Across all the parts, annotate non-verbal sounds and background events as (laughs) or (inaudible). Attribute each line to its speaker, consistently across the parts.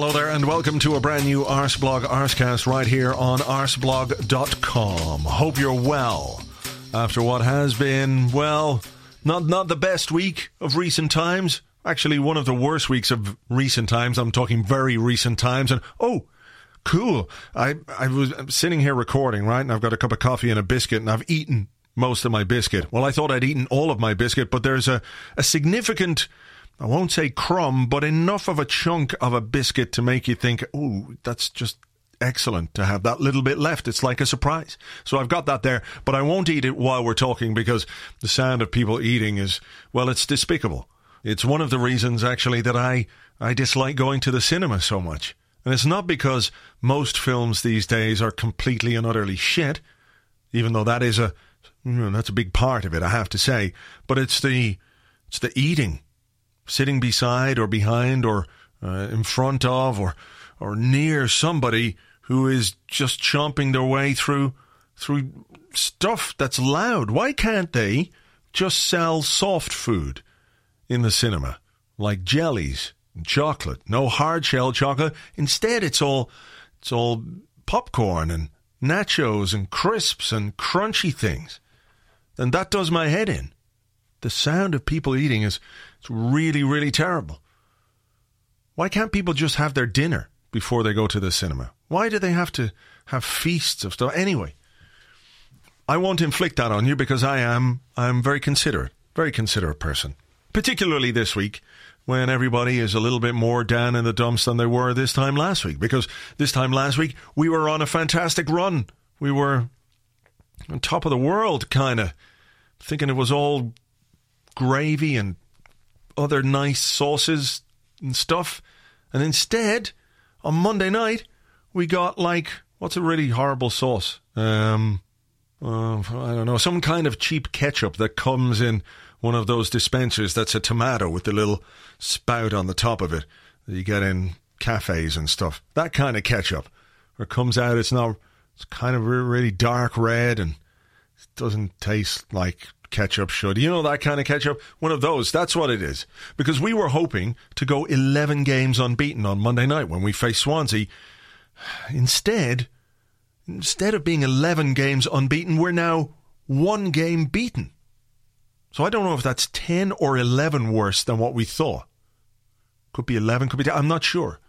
Speaker 1: Hello there, and welcome to a brand new Arseblog Arsecast right here on arseblog.com. Hope you're well after what has been, well, not not the best week of recent times. Actually, one of the worst weeks of recent times. I'm talking very recent times. And oh, cool! I I was sitting here recording, right, and I've got a cup of coffee and a biscuit, and I've eaten most of my biscuit. Well, I thought I'd eaten all of my biscuit, but there's a, a significant I won't say crumb, but enough of a chunk of a biscuit to make you think, oh, that's just excellent to have that little bit left. It's like a surprise. So I've got that there, but I won't eat it while we're talking because the sound of people eating is, well, it's despicable. It's one of the reasons actually that I, I dislike going to the cinema so much. And it's not because most films these days are completely and utterly shit, even though that is a, you know, that's a big part of it, I have to say. But it's the, it's the eating sitting beside or behind or uh, in front of or or near somebody who is just chomping their way through through stuff that's loud. Why can't they just sell soft food in the cinema like jellies and chocolate? No hard shell chocolate. Instead, it's all it's all popcorn and nachos and crisps and crunchy things. And that does my head in. The sound of people eating is it's really, really terrible. Why can't people just have their dinner before they go to the cinema? Why do they have to have feasts of stuff? Anyway, I won't inflict that on you because I am I'm very considerate, very considerate person. Particularly this week when everybody is a little bit more down in the dumps than they were this time last week. Because this time last week we were on a fantastic run. We were on top of the world, kind of thinking it was all gravy and other nice sauces and stuff. And instead, on Monday night, we got like, what's a really horrible sauce? Um, uh, I don't know, some kind of cheap ketchup that comes in one of those dispensers that's a tomato with the little spout on the top of it that you get in cafes and stuff. That kind of ketchup. Or comes out, it's not, it's kind of really dark red and it doesn't taste like ketchup should. You know that kind of ketchup? One of those. That's what it is. Because we were hoping to go 11 games unbeaten on Monday night when we faced Swansea. Instead, instead of being 11 games unbeaten, we're now one game beaten. So I don't know if that's 10 or 11 worse than what we thought. Could be 11, could be 10. I'm not sure.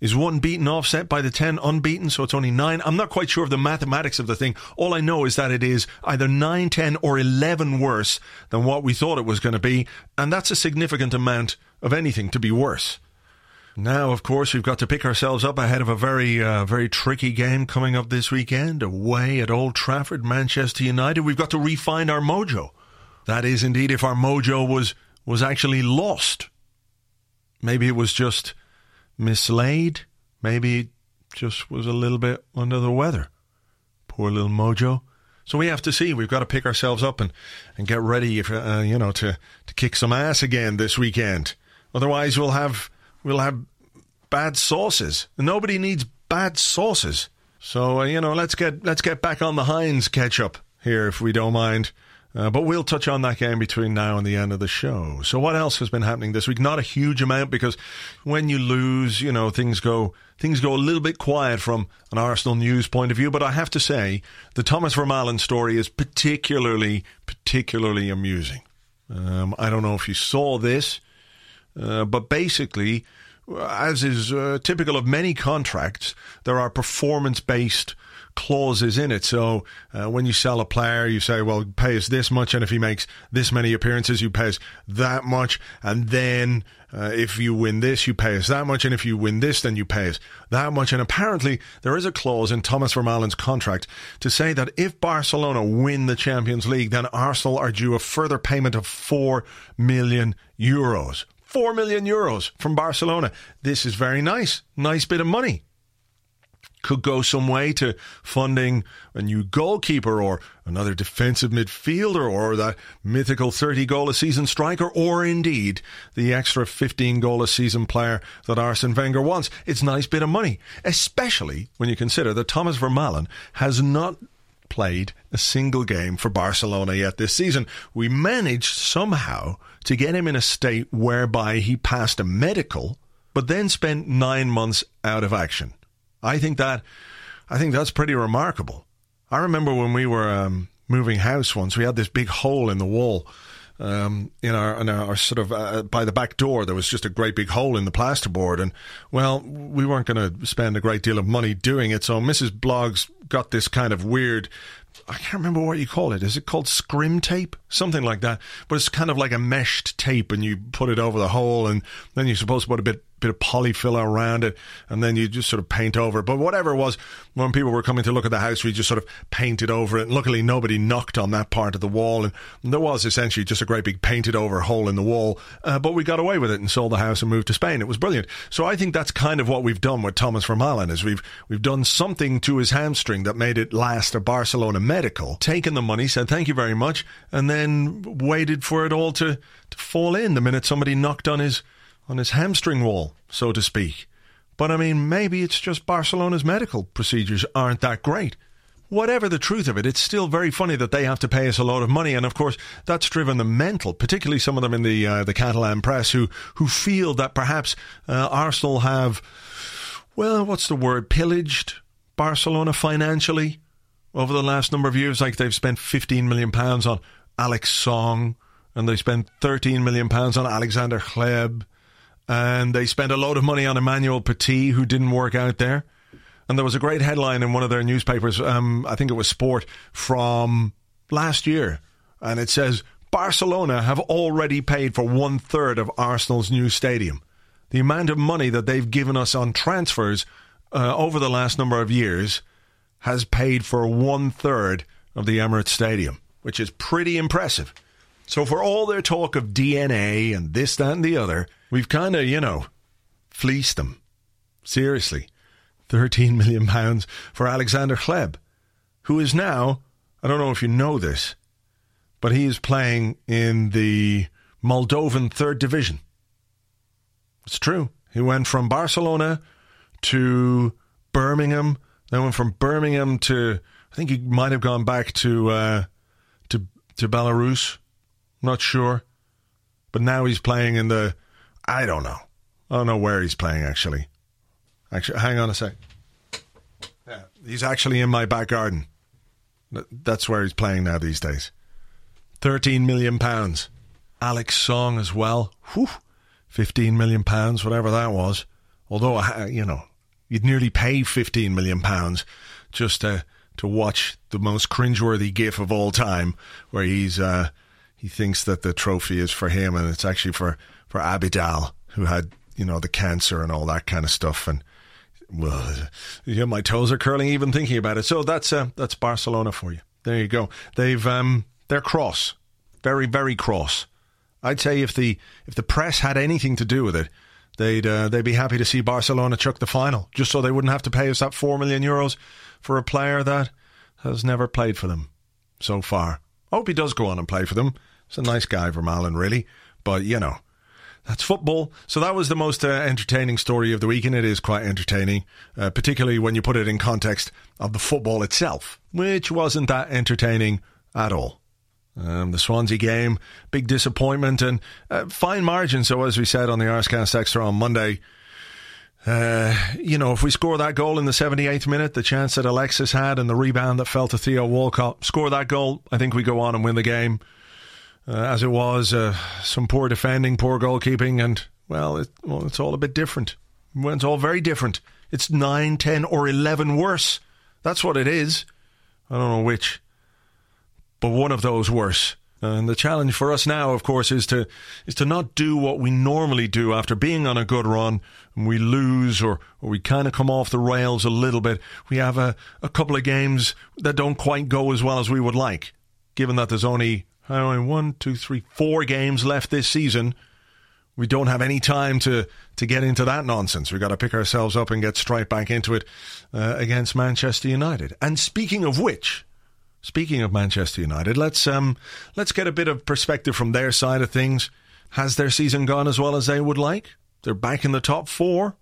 Speaker 1: Is one beaten offset by the 10 unbeaten, so it's only 9? I'm not quite sure of the mathematics of the thing. All I know is that it is either 9, 10, or 11 worse than what we thought it was going to be, and that's a significant amount of anything to be worse. Now, of course, we've got to pick ourselves up ahead of a very, uh, very tricky game coming up this weekend away at Old Trafford, Manchester United. We've got to refine our mojo. That is indeed if our mojo was was actually lost. Maybe it was just mislaid. Maybe just was a little bit under the weather. Poor little Mojo. So we have to see. We've got to pick ourselves up and, and get ready, if, uh, you know, to, to kick some ass again this weekend. Otherwise, we'll have we'll have bad sauces. Nobody needs bad sauces. So uh, you know, let's get let's get back on the Heinz ketchup here, if we don't mind. Uh, but we'll touch on that game between now and the end of the show. So, what else has been happening this week? Not a huge amount because when you lose, you know things go things go a little bit quiet from an Arsenal news point of view. But I have to say, the Thomas Vermaelen story is particularly particularly amusing. Um, I don't know if you saw this, uh, but basically, as is uh, typical of many contracts, there are performance based clauses in it. So uh, when you sell a player, you say, well, pay us this much, and if he makes this many appearances, you pay us that much, and then uh, if you win this, you pay us that much, and if you win this, then you pay us that much. And apparently, there is a clause in Thomas Vermaelen's contract to say that if Barcelona win the Champions League, then Arsenal are due a further payment of four million euros. 4 million euros from Barcelona. This is very nice. Nice bit of money could go some way to funding a new goalkeeper or another defensive midfielder or that mythical 30 goal a season striker or indeed the extra 15 goal a season player that Arsene Wenger wants. It's a nice bit of money, especially when you consider that Thomas Vermaelen has not played a single game for Barcelona yet this season. We managed somehow to get him in a state whereby he passed a medical but then spent 9 months out of action. I think that I think that's pretty remarkable. I remember when we were um, moving house once, we had this big hole in the wall. Um, in our, in our sort of uh, by the back door, there was just a great big hole in the plasterboard, and well, we weren't going to spend a great deal of money doing it. So Mrs. Bloggs got this kind of weird I can't remember what you call it. Is it called scrim tape? Something like that. But it's kind of like a meshed tape and you put it over the hole and then you're supposed to put a bit bit of polyfiller around it, and then you just sort of paint over it. But whatever it was, when people were coming to look at the house, we just sort of painted over it. And luckily, nobody knocked on that part of the wall, and there was essentially just a great big painted over hole in the wall. Uh, but we got away with it and sold the house and moved to Spain. It was brilliant. So I think that's kind of what we've done with Thomas Vermaelen is we've we've done something to his hamstring that made it last a Barcelona medical, taken the money, said thank you very much, and then waited for it all to to fall in the minute somebody knocked on his on his hamstring wall, so to speak. But I mean, maybe it's just Barcelona's medical procedures aren't that great. Whatever the truth of it, it's still very funny that they have to pay us a lot of money, and of course that's driven them mental. Particularly some of them in the uh, the Catalan press who who feel that perhaps uh, Arsenal have, well, what's the word, pillaged Barcelona financially over the last number of years. Like they've spent 15 million pounds on Alex Song, and they spent 13 million pounds on Alexander Hleb and they spent a load of money on Emmanuel Petit, who didn't work out there. And there was a great headline in one of their newspapers, um, I think it was Sport, from last year, and it says Barcelona have already paid for one third of Arsenal's new stadium. The amount of money that they've given us on transfers uh, over the last number of years has paid for one third of the Emirates Stadium, which is pretty impressive. So, for all their talk of DNA and this, that, and the other, we've kind of, you know, fleeced them. Seriously. £13 million for Alexander Hleb, who is now, I don't know if you know this, but he is playing in the Moldovan third division. It's true. He went from Barcelona to Birmingham, then went from Birmingham to, I think he might have gone back to, uh, to, to Belarus not sure. But now he's playing in the. I don't know. I don't know where he's playing actually. Actually, hang on a sec. Yeah, he's actually in my back garden. That's where he's playing now these days. Thirteen million pounds. Alex Song as well. Whew. Fifteen million pounds, whatever that was. Although you know, you'd nearly pay fifteen million pounds just to to watch the most cringeworthy gif of all time, where he's. Uh, he thinks that the trophy is for him and it's actually for, for Abidal, who had, you know, the cancer and all that kind of stuff. And, well, yeah, my toes are curling even thinking about it. So that's, uh, that's Barcelona for you. There you go. They've, um, they're cross. Very, very cross. I'd say if the, if the press had anything to do with it, they'd, uh, they'd be happy to see Barcelona chuck the final, just so they wouldn't have to pay us that 4 million euros for a player that has never played for them so far. I hope he does go on and play for them. He's a nice guy, from Vermaelen, really. But, you know, that's football. So that was the most uh, entertaining story of the week, and it is quite entertaining, uh, particularly when you put it in context of the football itself, which wasn't that entertaining at all. Um, the Swansea game, big disappointment and uh, fine margin. So, as we said on the Arsecast Extra on Monday, uh, you know, if we score that goal in the 78th minute, the chance that Alexis had and the rebound that fell to Theo Walcott, score that goal, I think we go on and win the game uh, as it was. Uh, some poor defending, poor goalkeeping, and well, it, well, it's all a bit different. It's all very different. It's 9, 10, or 11 worse. That's what it is. I don't know which, but one of those worse. And the challenge for us now, of course, is to is to not do what we normally do after being on a good run and we lose or, or we kind of come off the rails a little bit. We have a, a couple of games that don't quite go as well as we would like, given that there's only one, two, three, four games left this season. We don't have any time to, to get into that nonsense. We've got to pick ourselves up and get straight back into it uh, against Manchester United. And speaking of which, Speaking of Manchester United, let's um, let's get a bit of perspective from their side of things. Has their season gone as well as they would like? They're back in the top four.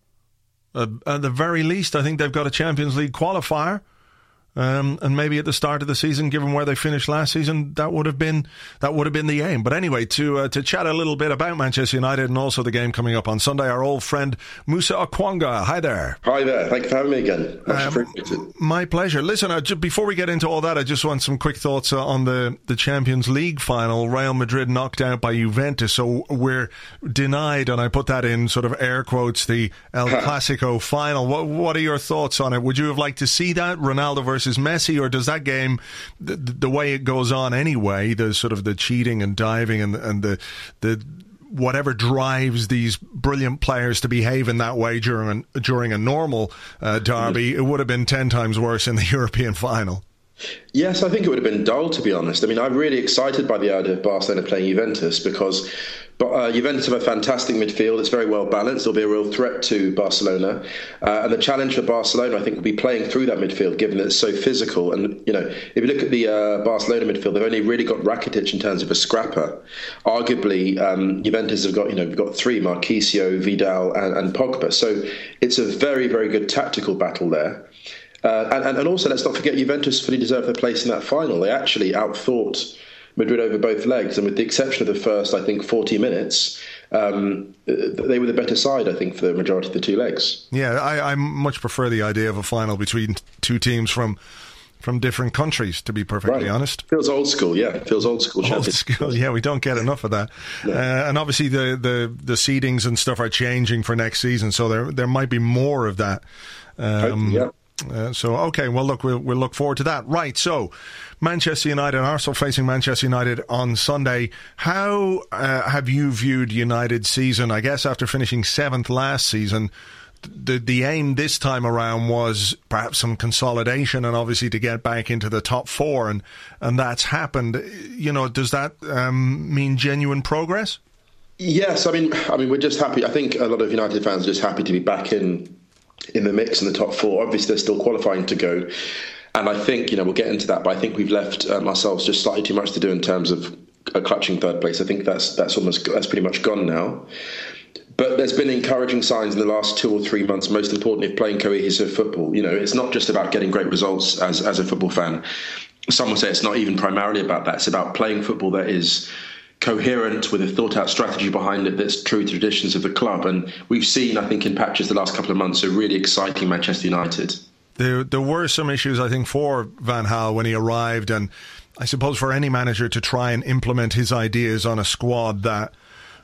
Speaker 1: Uh, at the very least, I think they've got a Champions League qualifier. Um, and maybe at the start of the season, given where they finished last season, that would have been that would have been the aim. But anyway, to uh, to chat a little bit about Manchester United and also the game coming up on Sunday, our old friend Musa Okwonga. Hi there.
Speaker 2: Hi there. Thank you for having me again. Um,
Speaker 1: my pleasure. Listen, uh, just, before we get into all that, I just want some quick thoughts uh, on the the Champions League final. Real Madrid knocked out by Juventus, so we're denied, and I put that in sort of air quotes, the El (laughs) Clasico final. What what are your thoughts on it? Would you have liked to see that Ronaldo versus versus Messi, or does that game, the, the way it goes on anyway, the sort of the cheating and diving and and the the whatever drives these brilliant players to behave in that way during during a normal uh, derby, it would have been ten times worse in the (laughs) European final.
Speaker 2: Yes, I think it would have been dull, to be honest. I mean, I'm really excited by the idea of Barcelona playing Juventus because uh, Juventus have a fantastic midfield. It's very well balanced. They'll be a real threat to Barcelona. Uh, and the challenge for Barcelona, I think, will be playing through that midfield, given that it's so physical. And, you know, if you look at the uh, Barcelona midfield, they've only really got Rakitic in terms of a scrapper. Arguably, um, Juventus have got, you know, got three, Marchisio, Vidal, and, and Pogba. So it's a very, very good tactical battle there. Uh, and, and also, let's not forget, Juventus fully deserved their place in that final. They actually outthought Madrid over both legs, and with the exception of the first, I think, 40 minutes, um, they were the better side, I think, for the majority of the two legs.
Speaker 1: Yeah, I, I much prefer the idea of a final between two teams from from different countries, to be perfectly right. honest.
Speaker 2: Feels old school, yeah. Feels old school.
Speaker 1: Old school, yeah. We don't get enough of that, uh, and obviously the, the the seedings and stuff are changing for next season, so there there might be more of that. Um, yeah. Uh, so okay, well look, we'll, we'll look forward to that. Right, so Manchester United and Arsenal facing Manchester United on Sunday. How uh, have you viewed United's season? I guess after finishing seventh last season, the the aim this time around was perhaps some consolidation and obviously to get back into the top four, and and that's happened. You know, does that um, mean genuine progress?
Speaker 2: Yes, I mean, I mean, we're just happy. I think a lot of United fans are just happy to be back in in the mix in the top four. Obviously, they're still qualifying to go. And I think, you know, we'll get into that, but I think we've left um, ourselves just slightly too much to do in terms of clutching third place. I think that's that's almost that's pretty much gone now. But there's been encouraging signs in the last two or three months, most importantly, playing cohesive football. You know, it's not just about getting great results as, as a football fan. Some will say it's not even primarily about that. It's about playing football that is coherent with a thought out strategy behind it that's true traditions of the club. And we've seen, I think, in patches the last couple of months, a really exciting Manchester United.
Speaker 1: There, there were some issues, I think, for Van Gaal when he arrived, and I suppose for any manager to try and implement his ideas on a squad that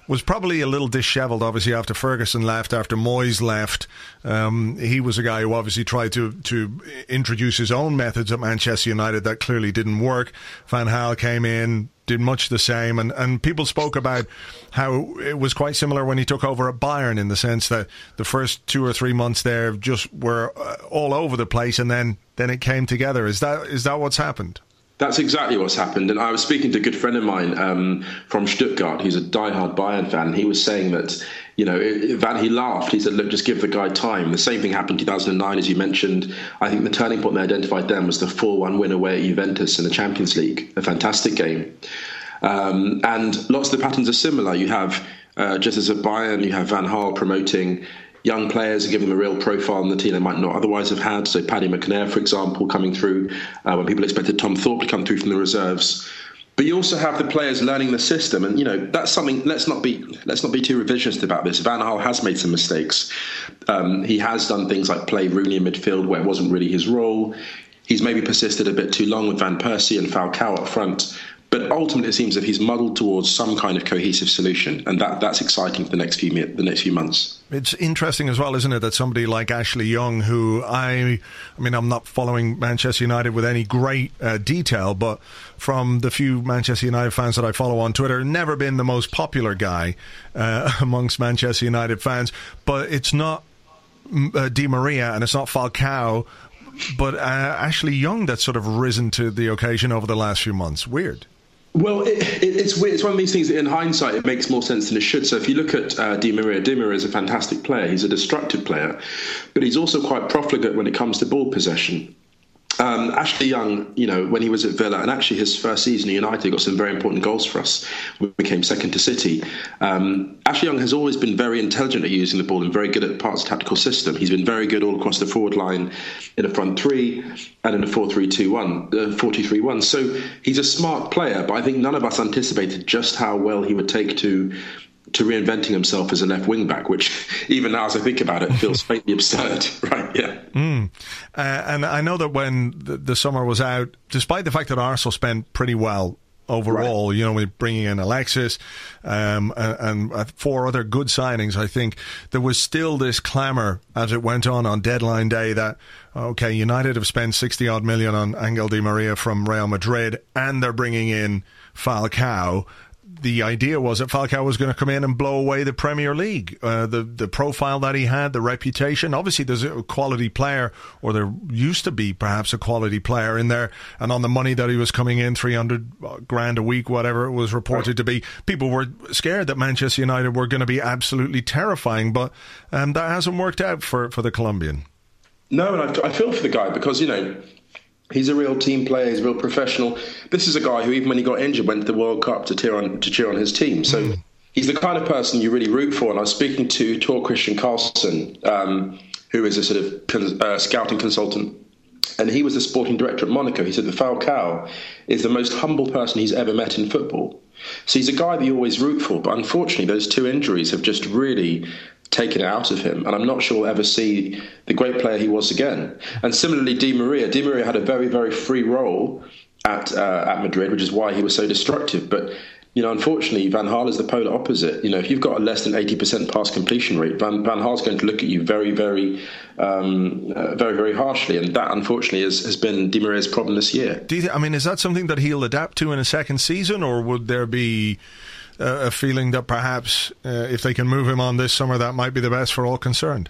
Speaker 1: was probably a little dishevelled, obviously, after Ferguson left, after Moyes left. Um, he was a guy who obviously tried to, to introduce his own methods at Manchester United that clearly didn't work. Van Gaal came in, did much the same, and, and people spoke about how it was quite similar when he took over at Bayern in the sense that the first two or three months there just were uh, all over the place, and then then it came together. Is that is that what's happened?
Speaker 2: That's exactly what's happened. And I was speaking to a good friend of mine um, from Stuttgart, who's a diehard Bayern fan. He was saying that, you know, Van, he laughed. He said, look, just give the guy time. The same thing happened in 2009, as you mentioned. I think the turning point they identified then was the 4 1 win away at Juventus in the Champions League, a fantastic game. Um, and lots of the patterns are similar. You have, uh, just as at Bayern, you have Van Gaal promoting young players and give them a real profile in the team they might not otherwise have had. So Paddy McNair, for example, coming through uh, when people expected Tom Thorpe to come through from the reserves. But you also have the players learning the system, and you know that's something. Let's not be let's not be too revisionist about this. Van Gaal has made some mistakes. Um, he has done things like play Rooney in midfield where it wasn't really his role. He's maybe persisted a bit too long with Van Persie and Falcao up front But ultimately, it seems that he's muddled towards some kind of cohesive solution, and that, that's exciting for the next few the next few months.
Speaker 1: It's interesting as well, isn't it, that somebody like Ashley Young, who I, I mean, I'm not following Manchester United with any great uh, detail, but from the few Manchester United fans that I follow on Twitter, never been the most popular guy uh, (laughs) amongst Manchester United fans. But it's not uh, Di Maria and it's not Falcao but uh, Ashley Young that's sort of risen to the occasion over the last few months. Weird.
Speaker 2: Well, it, it, it's weird. It's one of these things that, in hindsight, it makes more sense than it should. So, if you look at uh, Di Maria, Di Maria is a fantastic player. He's a destructive player, but he's also quite profligate when it comes to ball possession. Um, Ashley Young, you know, when he was at Villa, and actually his first season at United, he got some very important goals for us. We became second to City. Um, Ashley Young has always been very intelligent at using the ball and very good at parts of tactical system. He's been very good all across the forward line in a front three and in a 4 3 2 1, uh, 4 2 3 1. So he's a smart player, but I think none of us anticipated just how well he would take to to reinventing himself as a left wing back, which (laughs) even now as I think about it feels (laughs) faintly absurd, (laughs) right? Yeah.
Speaker 1: Mm. Uh, and I know that when the, the, summer was out, despite the fact that Arsenal spent pretty well overall, right. you know, with bringing in Alexis um, and, and, four other good signings, I think there was still this clamour as it went on on deadline day that, okay, United have spent 60 odd million on Angel Di Maria from Real Madrid and they're bringing in Falcao the idea was that Falcao was going to come in and blow away the Premier League. Uh, the the profile that he had, the reputation. Obviously, there's a quality player, or there used to be perhaps a quality player in there. And on the money that he was coming in, three hundred grand a week, whatever it was reported to be, people were scared that Manchester United were going to be absolutely terrifying. But um, that hasn't worked out for for the Colombian.
Speaker 2: No, and I, I feel for the guy because you know He's a real team player. He's a real professional. This is a guy who, even when he got injured, went to the World Cup to cheer on to cheer on his team. So mm. he's the kind of person you really root for. And I was speaking to Tor-Kristian Karlsen, um, who is a sort of con- uh, scouting consultant, and he was the sporting director at Monaco. He said that Falcao is the most humble person he's ever met in football. So he's a guy that you always root for. But unfortunately, those two injuries have just really taken it out of him. And I'm not sure we'll ever see the great player he was again. And similarly, Di Maria. Di Maria had a very, very free role at uh, at Madrid, which is why he was so destructive. But you know, unfortunately, Van Gaal is the polar opposite. You know, if you've got a less than 80% pass completion rate, Van, Van Gaal's going to look at you very, very, um, uh, very, very harshly. And that, unfortunately, has, has been Di Maria's problem this year.
Speaker 1: Do you th- I mean, is that something that he'll adapt to in a second season, or would there be a feeling that perhaps uh, if they can move him on this summer, that might be the best for all concerned?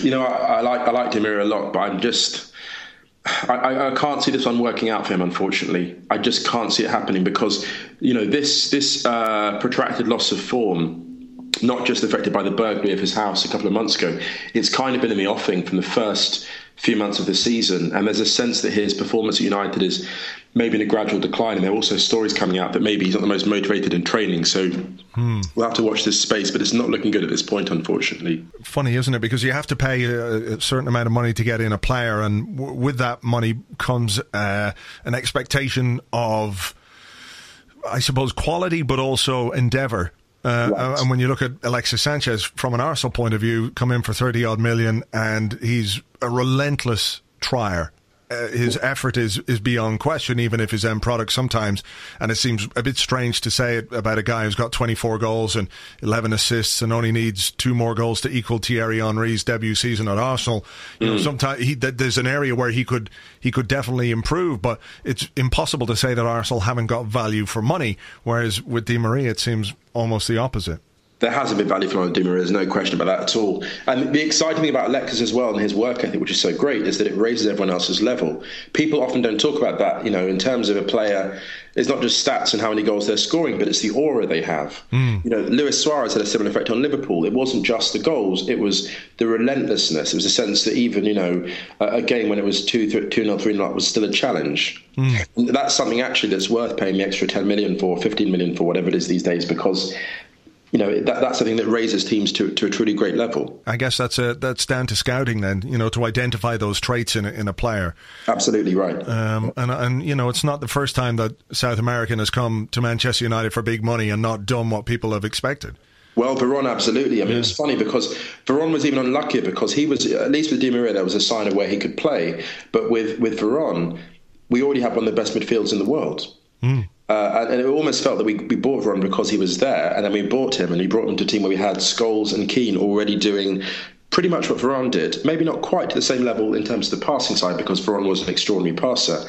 Speaker 2: You know, I, I like I like Di Maria a lot, but I'm just I, I, can't see this one working out for him. Unfortunately, I just can't see it happening because you know this this uh, protracted loss of form. Not just affected by the burglary of his house a couple of months ago, it's kind of been in the offing from the first few months of the season. And there's a sense that his performance at United is maybe in a gradual decline. And there are also stories coming out that maybe he's not the most motivated in training. So hmm. we'll have to watch this space, but it's not looking good at this point, unfortunately.
Speaker 1: Funny, isn't it? Because you have to pay a, certain amount of money to get in a player, and w- with that money comes uh, an expectation of. I suppose quality, but also endeavour. Uh, right. And when you look at Alexis Sanchez from an Arsenal point of view, come in for 30 odd million, and he's a relentless trier uh, his effort is is beyond question, even if his end product sometimes, and it seems a bit strange to say it about a guy who's got 24 goals and 11 assists and only needs two more goals to equal Thierry Henry's debut season at Arsenal. You mm. know, sometimes he, there's an area where he could he could definitely improve, but it's impossible to say that Arsenal haven't got value for money. Whereas with Di Maria, it seems almost the opposite
Speaker 2: there hasn't been value for Maria. There's no question about that at all. And the exciting thing about Alexis as well and his work ethic, which is so great, is that it raises everyone else's level. People often don't talk about that, you know, in terms of a player. It's not just stats and how many goals they're scoring, but it's the aura they have. Mm. You know, Luis Suarez had a similar effect on Liverpool. It wasn't just the goals; it was the relentlessness. It was a sense that even you know, a, game when it was two, th- two nil, three nil was still a challenge. Mm. That's something actually that's worth paying the extra ten million for, fifteen million for, whatever it is these days, because you know that, that's something that raises teams to, to a truly great level.
Speaker 1: I guess that's a, that's down to scouting then, you know, to identify those traits in a, in a player.
Speaker 2: Absolutely right. Um,
Speaker 1: and and you know, it's not the first time that South American has come to Manchester United for big money and not done what people have expected.
Speaker 2: Well, Veron, absolutely. I mean, yeah. it's funny because Veron was even unluckier because he was, at least with Di Maria, there was a sign of where he could play. But with, with Veron, we already have one of the best midfields in the world. Mm. Uh, and it almost felt that we, we bought Veron because he was there, and then we bought him, and he brought him to a team where we had Scholes and Keane already doing pretty much what Veron did. Maybe not quite to the same level in terms of the passing side, because Veron was an extraordinary passer.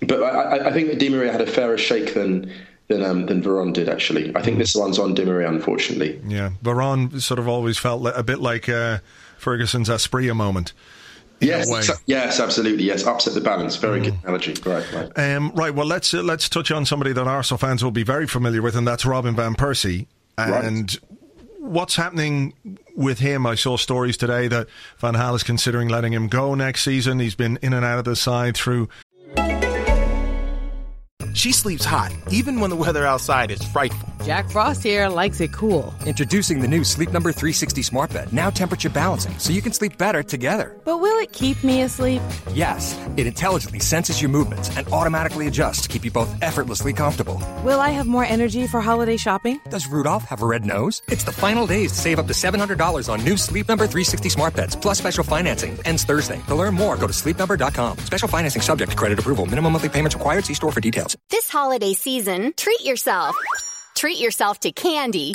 Speaker 2: But I, I think that Di Maria had a fairer shake than than um, than Veron did. Actually, I think this one's on Di Maria, unfortunately.
Speaker 1: Yeah, Veron sort of always felt a bit like uh, Ferguson's Asprilla moment.
Speaker 2: Yes, yes, absolutely. Yes, upset the balance. Very mm. good analogy. Right, right.
Speaker 1: Um, right. Well, let's uh, let's touch on somebody that Arsenal fans will be very familiar with, and that's Robin van Persie. And right. what's happening with him? I saw stories today that Van Gaal is considering letting him go next season. He's been in and out of the side through
Speaker 3: she sleeps hot, even when the weather outside is frightful.
Speaker 4: Jack Frost here likes it cool.
Speaker 3: Introducing the new Sleep Number 360 Smart Bed, now temperature balancing, so you can sleep better together.
Speaker 4: But will it keep me asleep?
Speaker 3: Yes. It intelligently senses your movements and automatically adjusts to keep you both effortlessly comfortable.
Speaker 4: Will I have more energy for holiday shopping?
Speaker 3: Does Rudolph have a red nose? It's the final days to save up to $700 on new Sleep Number 360 Smart Beds, plus special financing. Ends Thursday. To learn more, go to sleepnumber.com. Special financing subject to credit approval. Minimum monthly payments required. See store for details.
Speaker 5: This holiday season, treat yourself. Treat yourself to candy.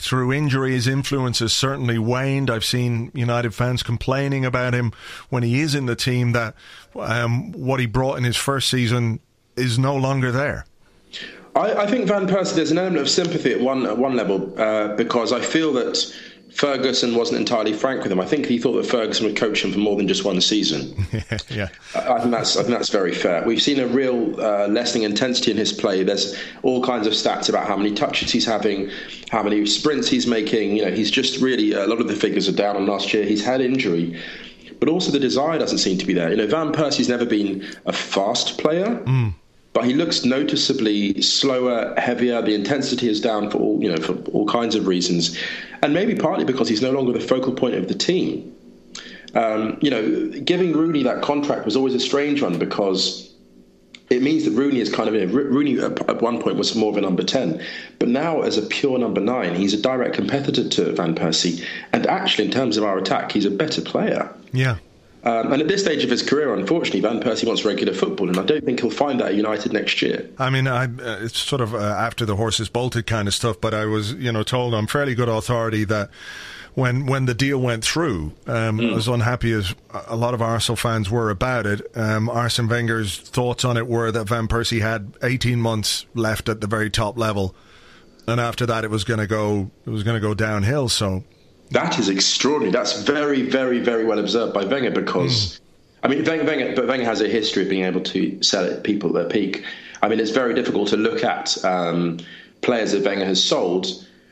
Speaker 1: through injury, his influence has certainly waned. I've seen United fans complaining about him when he is in the team that um, what he brought in his first season is no longer there.
Speaker 2: I, I think Van Persie, there's an element of sympathy at one at one level uh, because I feel that Ferguson wasn't entirely frank with him. I think he thought that Ferguson would coach him for more than just one season. (laughs)
Speaker 1: yeah,
Speaker 2: I, I think that's I think that's very fair. We've seen a real uh, lessening intensity in his play. There's all kinds of stats about how many touches he's having, how many sprints he's making. You know, he's just really a lot of the figures are down on last year. He's had injury. But also the desire doesn't seem to be there. You know, Van Persie's never been a fast player.
Speaker 1: Mm
Speaker 2: but he looks noticeably slower, heavier. The intensity is down for all you know for all kinds of reasons, and maybe partly because he's no longer the focal point of the team. Um, you know, giving Rooney that contract was always a strange one because it means that Rooney is kind of Rooney at one point was more of a number ten, but now as a pure number nine, he's a direct competitor to Van Persie, and actually in terms of our attack, he's a better player.
Speaker 1: Yeah.
Speaker 2: Um, and at this stage of his career, unfortunately, Van Persie wants regular football, and I don't think he'll find that at United next year.
Speaker 1: I mean, I, uh, it's sort of uh, after the horses bolted kind of stuff, but I was, you know, told on fairly good authority that when when the deal went through, um, mm. as unhappy as a lot of Arsenal fans were about it, um, Arsene Wenger's thoughts on it were that Van Persie had 18 months left at the very top level, and after that, it was going to go it was going to go downhill. So
Speaker 2: that is extraordinary. That's very, very, very well observed by Wenger because, mm. I mean, Wenger, but Wenger has a history of being able to sell at people at their peak. I mean, it's very difficult to look at um, players that Wenger has sold,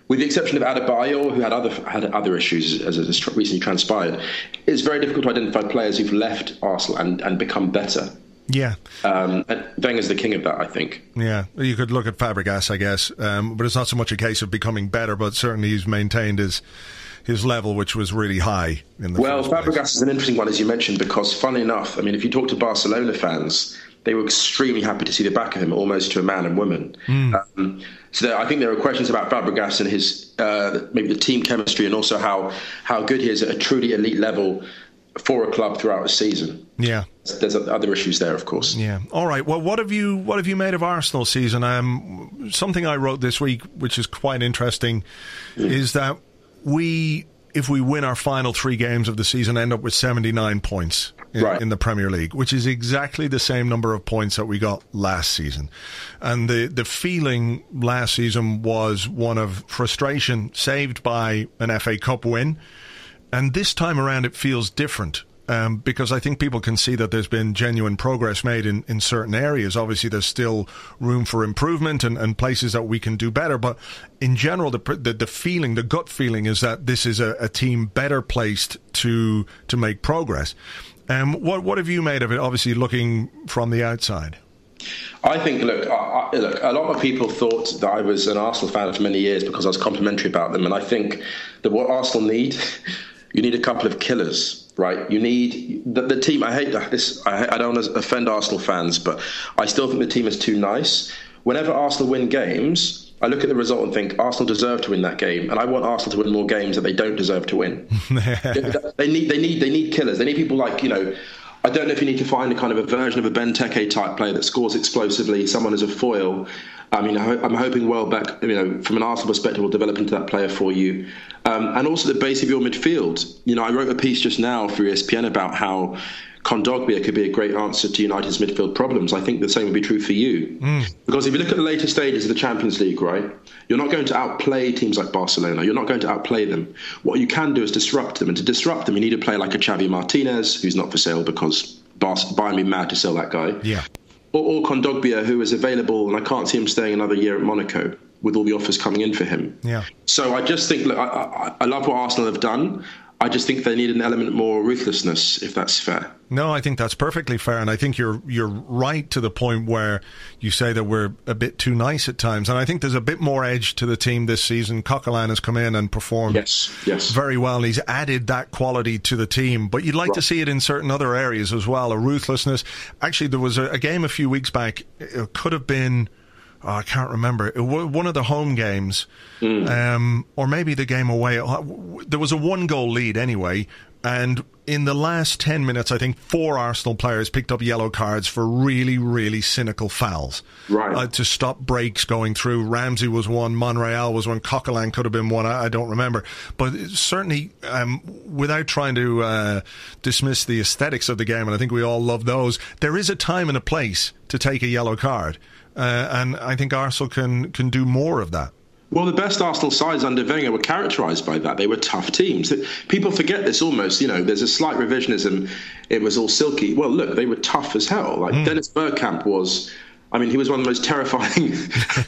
Speaker 2: with the exception of Adebayor, who had other had other issues as has recently transpired. It's very difficult to identify players who've left Arsenal and, and become better.
Speaker 1: Yeah.
Speaker 2: Um, and Wenger's the king of that, I think.
Speaker 1: Yeah. You could look at Fabregas, I guess, um, but it's not so much a case of becoming better, but certainly he's maintained his his level, which was really high in the
Speaker 2: well, Fabregas is an interesting one, as you mentioned, because funny enough, I mean, if you talk to Barcelona fans, they were extremely happy to see the back of him, almost to a man and woman.
Speaker 1: Mm.
Speaker 2: Um, so there, I think there are questions about Fabregas and his uh, maybe the team chemistry, and also how how good he is at a truly elite level for a club throughout a season.
Speaker 1: Yeah,
Speaker 2: there's other issues there, of course.
Speaker 1: Yeah. All right. Well, what have you what have you made of Arsenal season? Um, something I wrote this week, which is quite interesting, mm. is that we, if we win our final three games of the season, end up with 79 points in, right. in, the Premier League, which is exactly the same number of points that we got last season. And the, the feeling last season was one of frustration, saved by an FA Cup win. And this time around, it feels different um, because I think people can see that there's been genuine progress made in, in certain areas. Obviously, there's still room for improvement and, and places that we can do better. But in general, the, the, the feeling, the gut feeling is that this is a, a team better placed to to make progress. Um, what what have you made of it? Obviously, looking from the outside.
Speaker 2: I think, look, I, look. A lot of people thought that I was an Arsenal fan for many years because I was complimentary about them, and I think that what Arsenal need, (laughs) you need a couple of killers, right? You need the, the team. I hate this. I, I don't want to offend Arsenal fans, but I still think the team is too nice. Whenever Arsenal win games, I look at the result and think Arsenal deserve to win that game, and I want Arsenal to win more games that they don't deserve to win. (laughs) they need, they need, they need killers. They need people like you know. I don't know if you need to find a kind of a version of a Benteke type player that scores explosively, someone as a foil. I mean, I'm hoping Welbeck, you know, from an Arsenal perspective, will develop into that player for you. Um, and also the base of your midfield. You know, I wrote a piece just now for ESPN about how Kondogbia could be a great answer to United's midfield problems. I think the same would be true for you. Mm. Because if you look at the later stages of the Champions League, right, you're not going to outplay teams like Barcelona. You're not going to outplay them. What you can do is disrupt them. And to disrupt them, you need a player like a Javi Martinez, who's not for sale because Bayern be mad to sell that guy.
Speaker 1: Yeah.
Speaker 2: Or, or Kondogbia, who is available, and I can't see him staying another year at Monaco with all the offers coming in for him.
Speaker 1: Yeah.
Speaker 2: So I just think, look, I, I, I love what Arsenal have done. I just think they need an element more ruthlessness, if that's fair.
Speaker 1: No, I think that's perfectly fair, and I think you're you're right to the point where you say that we're a bit too nice at times, and I think there's a bit more edge to the team this season. Coquelin has come in and performed
Speaker 2: yes, yes.
Speaker 1: very well, and he's added that quality to the team. But you'd like right. to see it in certain other areas as well, a ruthlessness. Actually, there was a, a game a few weeks back. It could have been oh, I can't remember. It was one of the home games, mm. um, or maybe the game away. Uh, there was a one goal lead anyway, and in the last 10 minutes, I think four Arsenal players picked up yellow cards for really, really cynical fouls.
Speaker 2: Right.
Speaker 1: Uh, to stop breaks going through. Ramsey was one, Monreal was one, Coquelin could have been one, I, I don't remember. But certainly, um, without trying to uh, dismiss the aesthetics of the game, and I think we all love those, there is a time and a place to take a yellow card. Uh, and I think Arsenal can can do more of that.
Speaker 2: Well, the best Arsenal sides under Wenger were characterised by that. They were tough teams. People forget this almost. You know, there's a slight revisionism. It was all silky. Well, look, they were tough as hell. Like mm. Dennis Bergkamp was. I mean, he was one of the most terrifying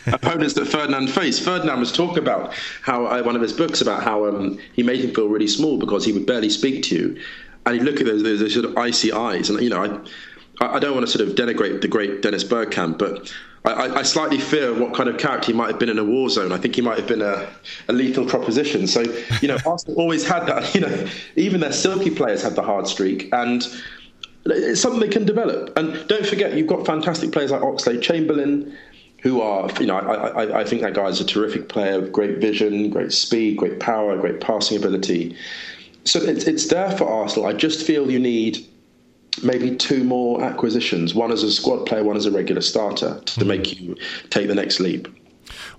Speaker 2: (laughs) opponents that Ferdinand faced. Ferdinand was talking about how uh, one of his books about how um, he made him feel really small because he would barely speak to you, and he'd look at those, those, those sort of icy eyes. And you know, I, I don't want to sort of denigrate the great Dennis Bergkamp, but I, I, slightly fear what kind of character he might have been in a war zone. I think he might have been a, a lethal proposition. So, you know, (laughs) Arsenal always had that. (laughs) You know, even their silky players have the hard streak, and it's something they can develop. And don't forget, you've got fantastic players like Oxlade Chamberlain, who are, you know, I, I, I think that guy is a terrific player, great vision, great speed, great power, great passing ability. So it's, it's there for Arsenal. I just feel you need maybe two more acquisitions, one as a squad player, one as a regular starter, to mm-hmm. make you take the next leap.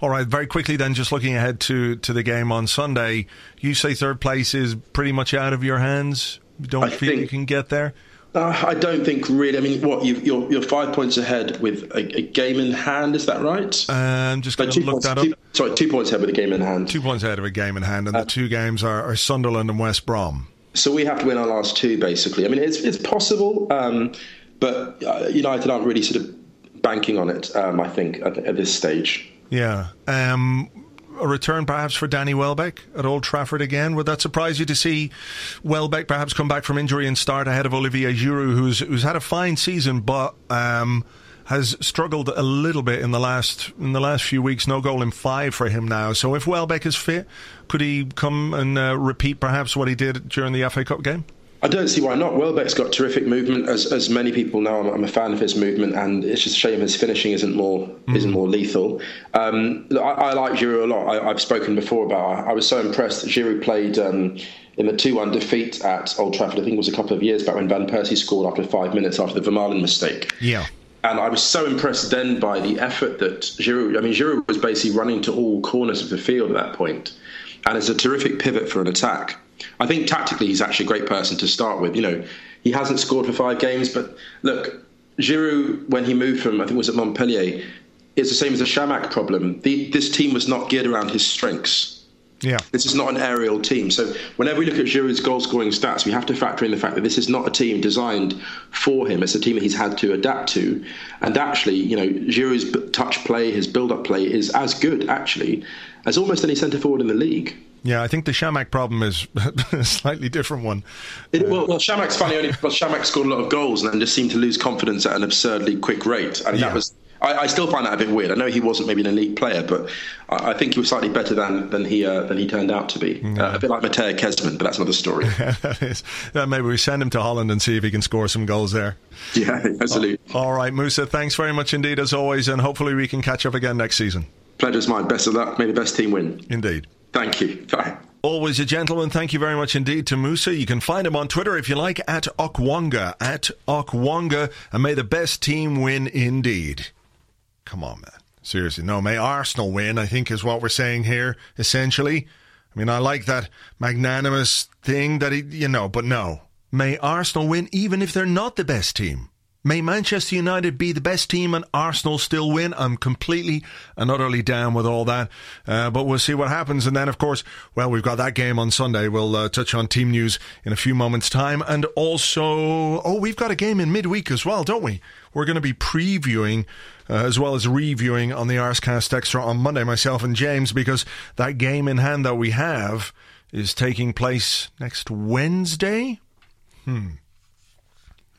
Speaker 1: All right, very quickly then, just looking ahead to, to the game on Sunday, you say third place is pretty much out of your hands? You don't I feel think, you can get there?
Speaker 2: Uh, I don't think really. I mean, what you are you're, you're five points ahead with a, a, game in hand. Is that right?
Speaker 1: Um, just going to look
Speaker 2: points,
Speaker 1: that up.
Speaker 2: Two, sorry, two points ahead with a game in hand.
Speaker 1: Two points ahead of a game in hand, and uh, the two games are, are Sunderland and West Brom.
Speaker 2: So we have to win our last two, basically. I mean, it's it's possible, um, but uh, United aren't really sort of banking on it. Um, I think at, at, this stage.
Speaker 1: Yeah. Um, a return perhaps for Danny Welbeck at Old Trafford again. Would that surprise you to see Welbeck perhaps come back from injury and start ahead of Olivier Giroud, who's who's had a fine season, but um, has struggled a little bit in the last in the last few weeks. No goal in five for him now. So if Welbeck is fit, could he come and uh, repeat perhaps what he did during the FA Cup game?
Speaker 2: I don't see why not. Welbeck's got terrific movement, as as many people know. I'm, I'm, a fan of his movement, and it's just a shame his finishing isn't more mm. isn't more lethal. Um, I, I, like Giroud a lot. I, have spoken before about. I, I was so impressed that Giroud played. Um, in the 2 1 defeat at Old Trafford, I think it was a couple of years back when Van Persie scored after five minutes after the Vermaelen mistake.
Speaker 1: Yeah.
Speaker 2: And I was so impressed then by the effort that Giroud, I mean, Giroud was basically running to all corners of the field at that point, and it's a terrific pivot for an attack. I think tactically he's actually a great person to start with. You know, he hasn't scored for five games, but look, Giroud, when he moved from, I think it was at Montpellier, it's the same as the Chamakh problem. The, this team was not geared around his strengths.
Speaker 1: Yeah.
Speaker 2: This is not an aerial team. So whenever we look at Giroud's goal scoring stats, we have to factor in the fact that this is not a team designed for him. It's a team that he's had to adapt to. And actually, you know, Giroud's touch play, his build up play is as good, actually, as almost any centre forward in the league.
Speaker 1: Yeah, I think the Chamakh problem is (laughs) a slightly different one.
Speaker 2: It, well, uh, well, Chamakh's funny only because Chamakh scored a lot of goals and then just seemed to lose confidence at an absurdly quick rate. And
Speaker 1: Yeah.
Speaker 2: that was. I, I still find that a bit weird. I know he wasn't maybe an elite player, but I, I think he was slightly better than than he uh, than he turned out to be. Uh, a bit like Mateja Kezman, but that's another story. (laughs)
Speaker 1: that is, uh, maybe we send him to Holland and see if he can score some goals there.
Speaker 2: yeah, absolutely.
Speaker 1: All right, Musa, thanks very much indeed, as always, and hopefully we can catch up again next season.
Speaker 2: Pleasure's mine. Best of luck. May the best team win.
Speaker 1: Indeed.
Speaker 2: Thank you. Bye.
Speaker 1: Always a gentleman. Thank you very much indeed to Musa. You can find him on Twitter if you like at Okwonga at Okwonga, and may the best team win indeed. Come on, man. Seriously, no. May Arsenal win. I think is what we're saying here. Essentially, I mean, I like that magnanimous thing that he, you know, but no. May Arsenal win, even if they're not the best team. May Manchester United be the best team and Arsenal still win. I'm completely and utterly down with all that. Uh, but we'll see what happens. And then, of course, well, we've got that game on Sunday. We'll uh, touch on team news in a few moments' time. And also, oh, we've got a game in midweek as well, don't we? We're going to be previewing uh, as well as reviewing on the Arsecast Extra on Monday, myself and James, because that game in hand that we have is taking place next Wednesday.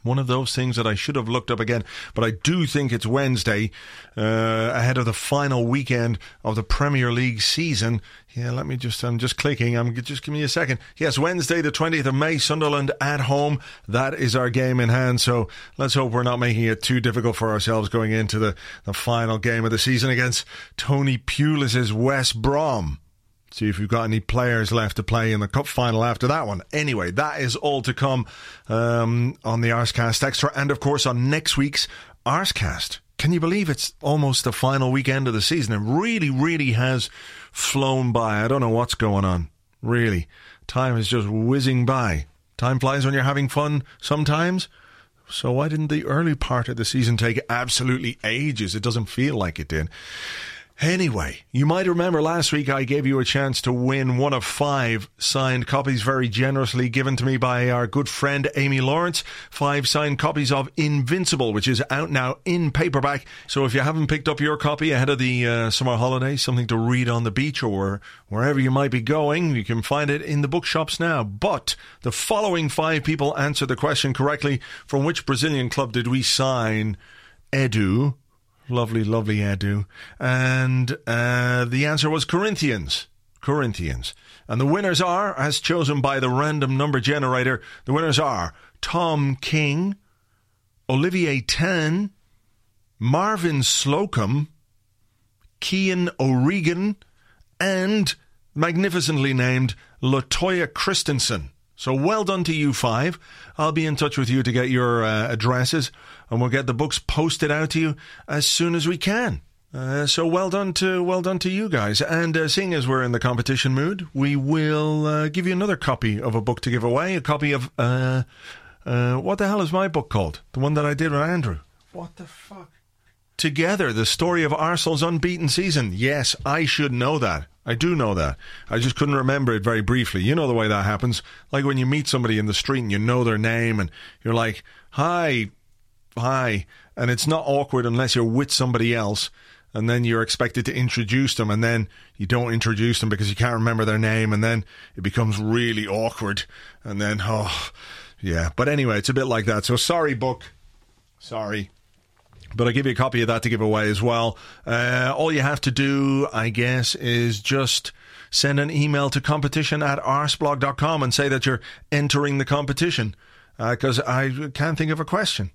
Speaker 1: One of those things that I should have looked up again, but I do think it's Wednesday, uh, ahead of the final weekend of the Premier League season. Yeah, let me just, I'm just clicking. I'm just give me a second. Yes, Wednesday, the 20th of May, Sunderland at home. That is our game in hand. So let's hope we're not making it too difficult for ourselves going into the, the final game of the season against Tony Pulis's West Brom. See if we've got any players left to play in the cup final after that one. Anyway, that is all to come um, on the Arsecast Extra and, of course, on next week's Arsecast. Can you believe it's almost the final weekend of the season? It really, really has flown by. I don't know what's going on. Really. Time is just whizzing by. Time flies when you're having fun sometimes. So why didn't the early part of the season take absolutely ages? It doesn't feel like it did. Anyway, you might remember last week I gave you a chance to win one of five signed copies very generously given to me by our good friend Amy Lawrence. Five signed copies of Invincible, which is out now in paperback. So if you haven't picked up your copy ahead of the uh, summer holidays, something to read on the beach or wherever you might be going, you can find it in the bookshops now. But the following five people answered the question correctly from which Brazilian club did we sign Edu? Lovely, lovely Edu. And uh, the answer was Corinthians. Corinthians. And the winners are, as chosen by the random number generator, the winners are Tom King, Olivier Tan, Marvin Slocum, Kian O'Regan, and magnificently named Latoya Christensen. So well done to you five. I'll be in touch with you to get your uh, addresses, and we'll get the books posted out to you as soon as we can. Uh, so well done to well done to you guys. And uh, seeing as we're in the competition mood, we will uh, give you another copy of a book to give away. A copy of uh, uh, what the hell is my book called? The one that I did with Andrew. What the fuck? Together, the story of Arsenal's unbeaten season. Yes, I should know that. I do know that. I just couldn't remember it very briefly. You know the way that happens. Like when you meet somebody in the street and you know their name and you're like, hi, hi. And it's not awkward unless you're with somebody else and then you're expected to introduce them and then you don't introduce them because you can't remember their name and then it becomes really awkward and then, oh, yeah. But anyway, it's a bit like that. So sorry, book. Sorry. But I'll give you a copy of that to give away as well. Uh, all you have to do, I guess, is just send an email to competition at arseblog.com and say that you're entering the competition. Because I can't think of a question.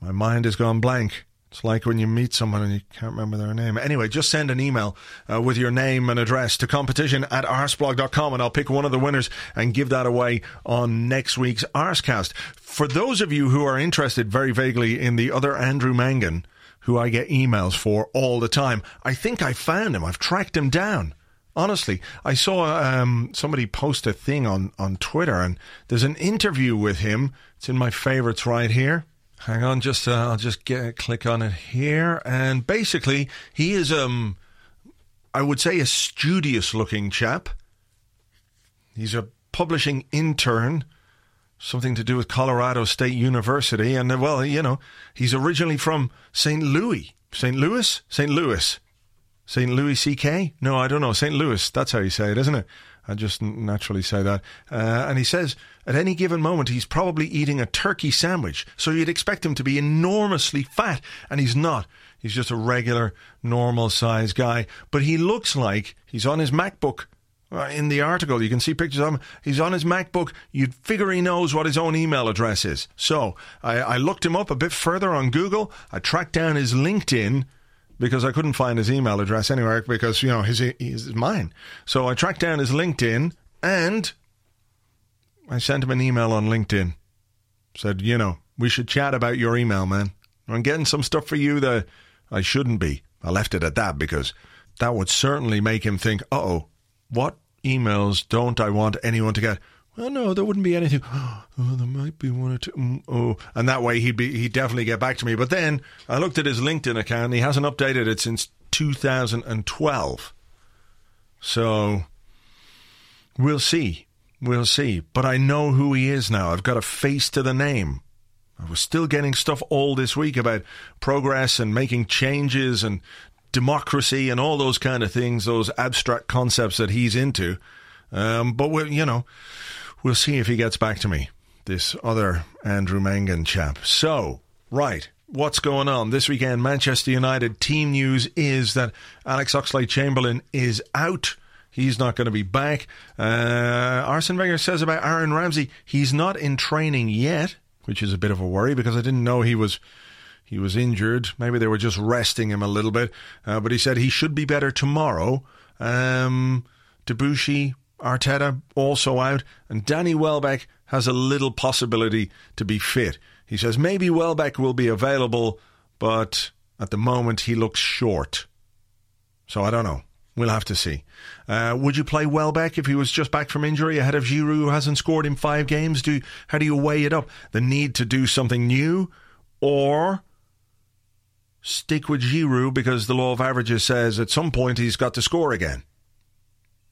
Speaker 1: My mind has gone blank. It's like when you meet someone and you can't remember their name. Anyway, just send an email uh, with your name and address to competition at arseblog.com and I'll pick one of the winners and give that away on next week's Arsecast. For those of you who are interested very vaguely in the other Andrew Mangan, who I get emails for all the time, I think I found him. I've tracked him down. Honestly, I saw um, somebody post a thing on, on Twitter and there's an interview with him. It's in my favorites right here. Hang on, just uh, I'll just get click on it here, and basically he is um, I would say a studious-looking chap. He's a publishing intern, something to do with Colorado State University, and uh, well, you know, he's originally from St. Louis, St. Louis, St. Louis, St. Louis C.K. No, I don't know, St. Louis. That's how you say it, isn't it? I just naturally say that. Uh, and he says at any given moment he's probably eating a turkey sandwich, so you'd expect him to be enormously fat, and he's not. He's just a regular, normal size guy. But he looks like he's on his MacBook. Uh, in the article, you can see pictures of him. He's on his MacBook. You'd figure he knows what his own email address is. So I, I looked him up a bit further on Google. I tracked down his LinkedIn because I couldn't find his email address anywhere because, you know, his, his mine. So I tracked down his LinkedIn and I sent him an email on LinkedIn. Said, you know, we should chat about your email, man. I'm getting some stuff for you that I shouldn't be. I left it at that because that would certainly make him think, oh, what emails don't I want anyone to get? Well, no, there wouldn't be anything. (gasps) Oh, there might be one or two. Mm, oh, and that way he'd be he'd definitely get back to me. But then I looked at his LinkedIn account. he hasn't updated it since 2012. So we'll see, we'll see. But I know who he is now. I've got a face to the name. I was still getting stuff all this week about progress and making changes and democracy and all those kind of things, those abstract concepts that he's into. Um, but we'll, you know, we'll see if he gets back to me. This other Andrew Mangan chap. So, right, what's going on this weekend? Manchester United team news is that Alex Oxlade-Chamberlain is out. He's not going to be back. Uh, Arsene Wenger says about Aaron Ramsey, he's not in training yet, which is a bit of a worry because I didn't know he was he was injured. Maybe they were just resting him a little bit. Uh, but he said he should be better tomorrow. Um, Debuchy, Arteta also out, and Danny Welbeck has a little possibility to be fit. He says maybe Welbeck will be available, but at the moment he looks short. So I don't know. We'll have to see. Uh, would you play Welbeck if he was just back from injury ahead of Giroud, who hasn't scored in five games? Do how do you weigh it up? The need to do something new, or stick with Giroud because the law of averages says at some point he's got to score again.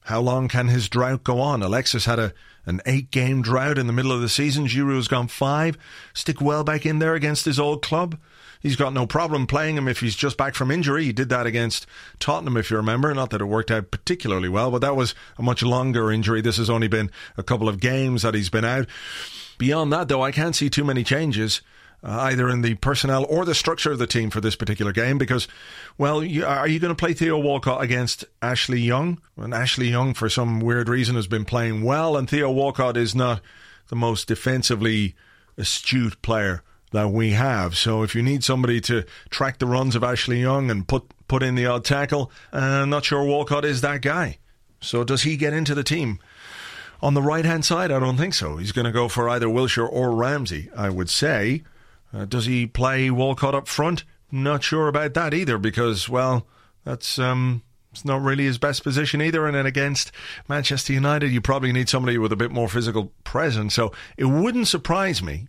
Speaker 1: How long can his drought go on? Alexis had a an eight game drought in the middle of the season. Giroud's gone five. Stick Welbeck in there against his old club. He's got no problem playing him if he's just back from injury. He did that against Tottenham, if you remember. Not that it worked out particularly well, but that was a much longer injury. This has only been a couple of games that he's been out. Beyond that, though, I can't see too many changes uh, either in the personnel or the structure of the team for this particular game because, well, you, are you going to play Theo Walcott against Ashley Young? And Ashley Young, for some weird reason, has been playing well, and Theo Walcott is not the most defensively astute player that we have. So if you need somebody to track the runs of Ashley Young and put put in the odd tackle, uh, I'm not sure Walcott is that guy. So does he get into the team? On the right hand side, I don't think so. He's going to go for either Wilshere or Ramsey, I would say. Uh, does he play Walcott up front? Not sure about that either because, well, that's um, it's not really his best position either. And then against Manchester United, you probably need somebody with a bit more physical presence. So it wouldn't surprise me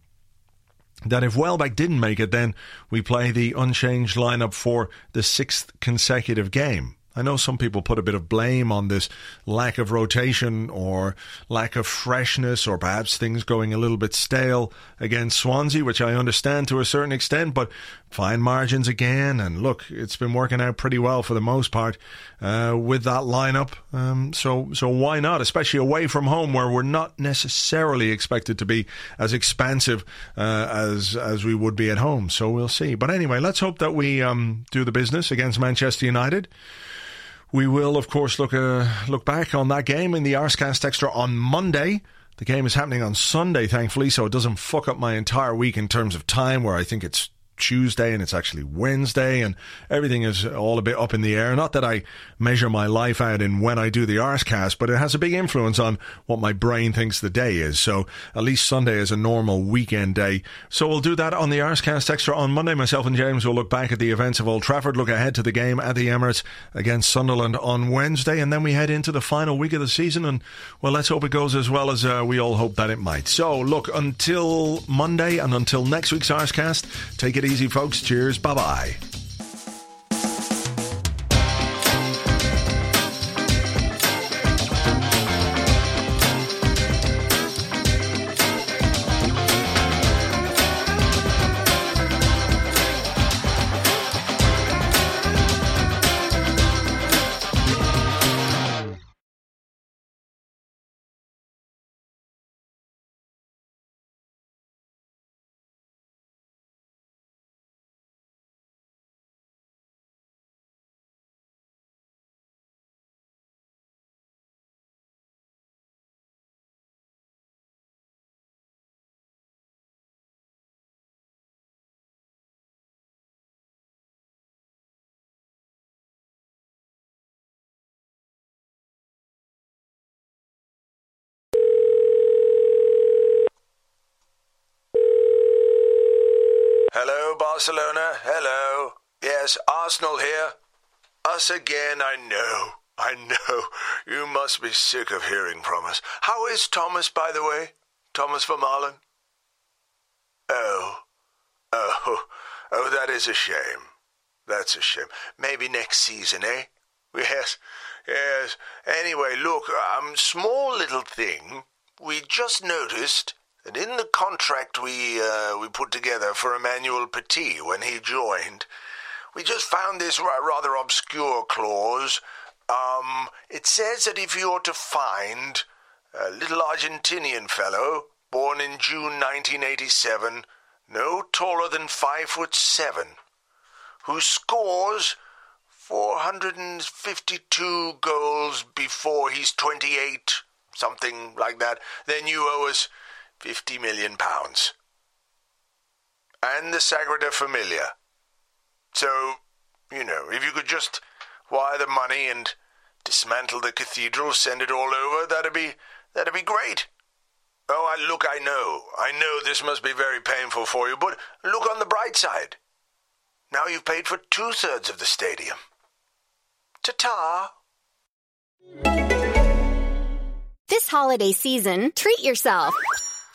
Speaker 1: that if Welbeck didn't make it, then we play the unchanged lineup for the sixth consecutive game. I know some people put a bit of blame on this lack of rotation or lack of freshness or perhaps things going a little bit stale against Swansea, which I understand to a certain extent, but fine margins again. And look, it's been working out pretty well for the most part uh, with that lineup. Um, so, so why not? Especially away from home, where we're not necessarily expected to be as expansive uh, as as we would be at home. So we'll see. But anyway, let's hope that we um, do the business against Manchester United. We will, of course, look uh, look back on that game in the Arsecast Extra on Monday. The game is happening on Sunday, thankfully, so it doesn't fuck up my entire week in terms of time, where I think it's Tuesday and it's actually Wednesday and everything is all a bit up in the air. Not that I measure my life out in when I do the Arsecast, but it has a big influence on what my brain thinks the day is. So at least Sunday is a normal weekend day. So we'll do that on the Arsecast Extra on Monday. Myself and James will look back at the events of Old Trafford, look ahead to the game at the Emirates against Sunderland on Wednesday, and then we head into the final week of the season. And well, let's hope it goes as well as uh, we all hope that it might. So look, until Monday and until next week's Arsecast, take it easy, folks. Cheers. Bye bye. Hello, Barcelona. Hello. Yes, Arsenal here. Us again, I know. I know. You must be sick of hearing from us. How is Thomas, by the way? Thomas Vermaelen? Oh. Oh. Oh, that is a shame. That's a shame. Maybe next season, eh? Yes. Yes. Anyway, look, um, small little thing. We just noticed that in the contract we uh, we put together for Emmanuel Petit when he joined, we just found this rather obscure clause. Um, it says that if you're to find a little Argentinian fellow born in June 1987, no taller than five foot seven, who scores 452 goals before he's 28, something like that, then you owe us 50 million pounds. And the Sagrada Familia. So, you know, if you could just wire the money and dismantle the cathedral, send it all over, that'd be that'd be great. Oh, I, look, I know. I know this must be very painful for you, but look on the bright side. Now you've paid for two thirds of the stadium. Ta-ta!
Speaker 5: This holiday season, treat yourself.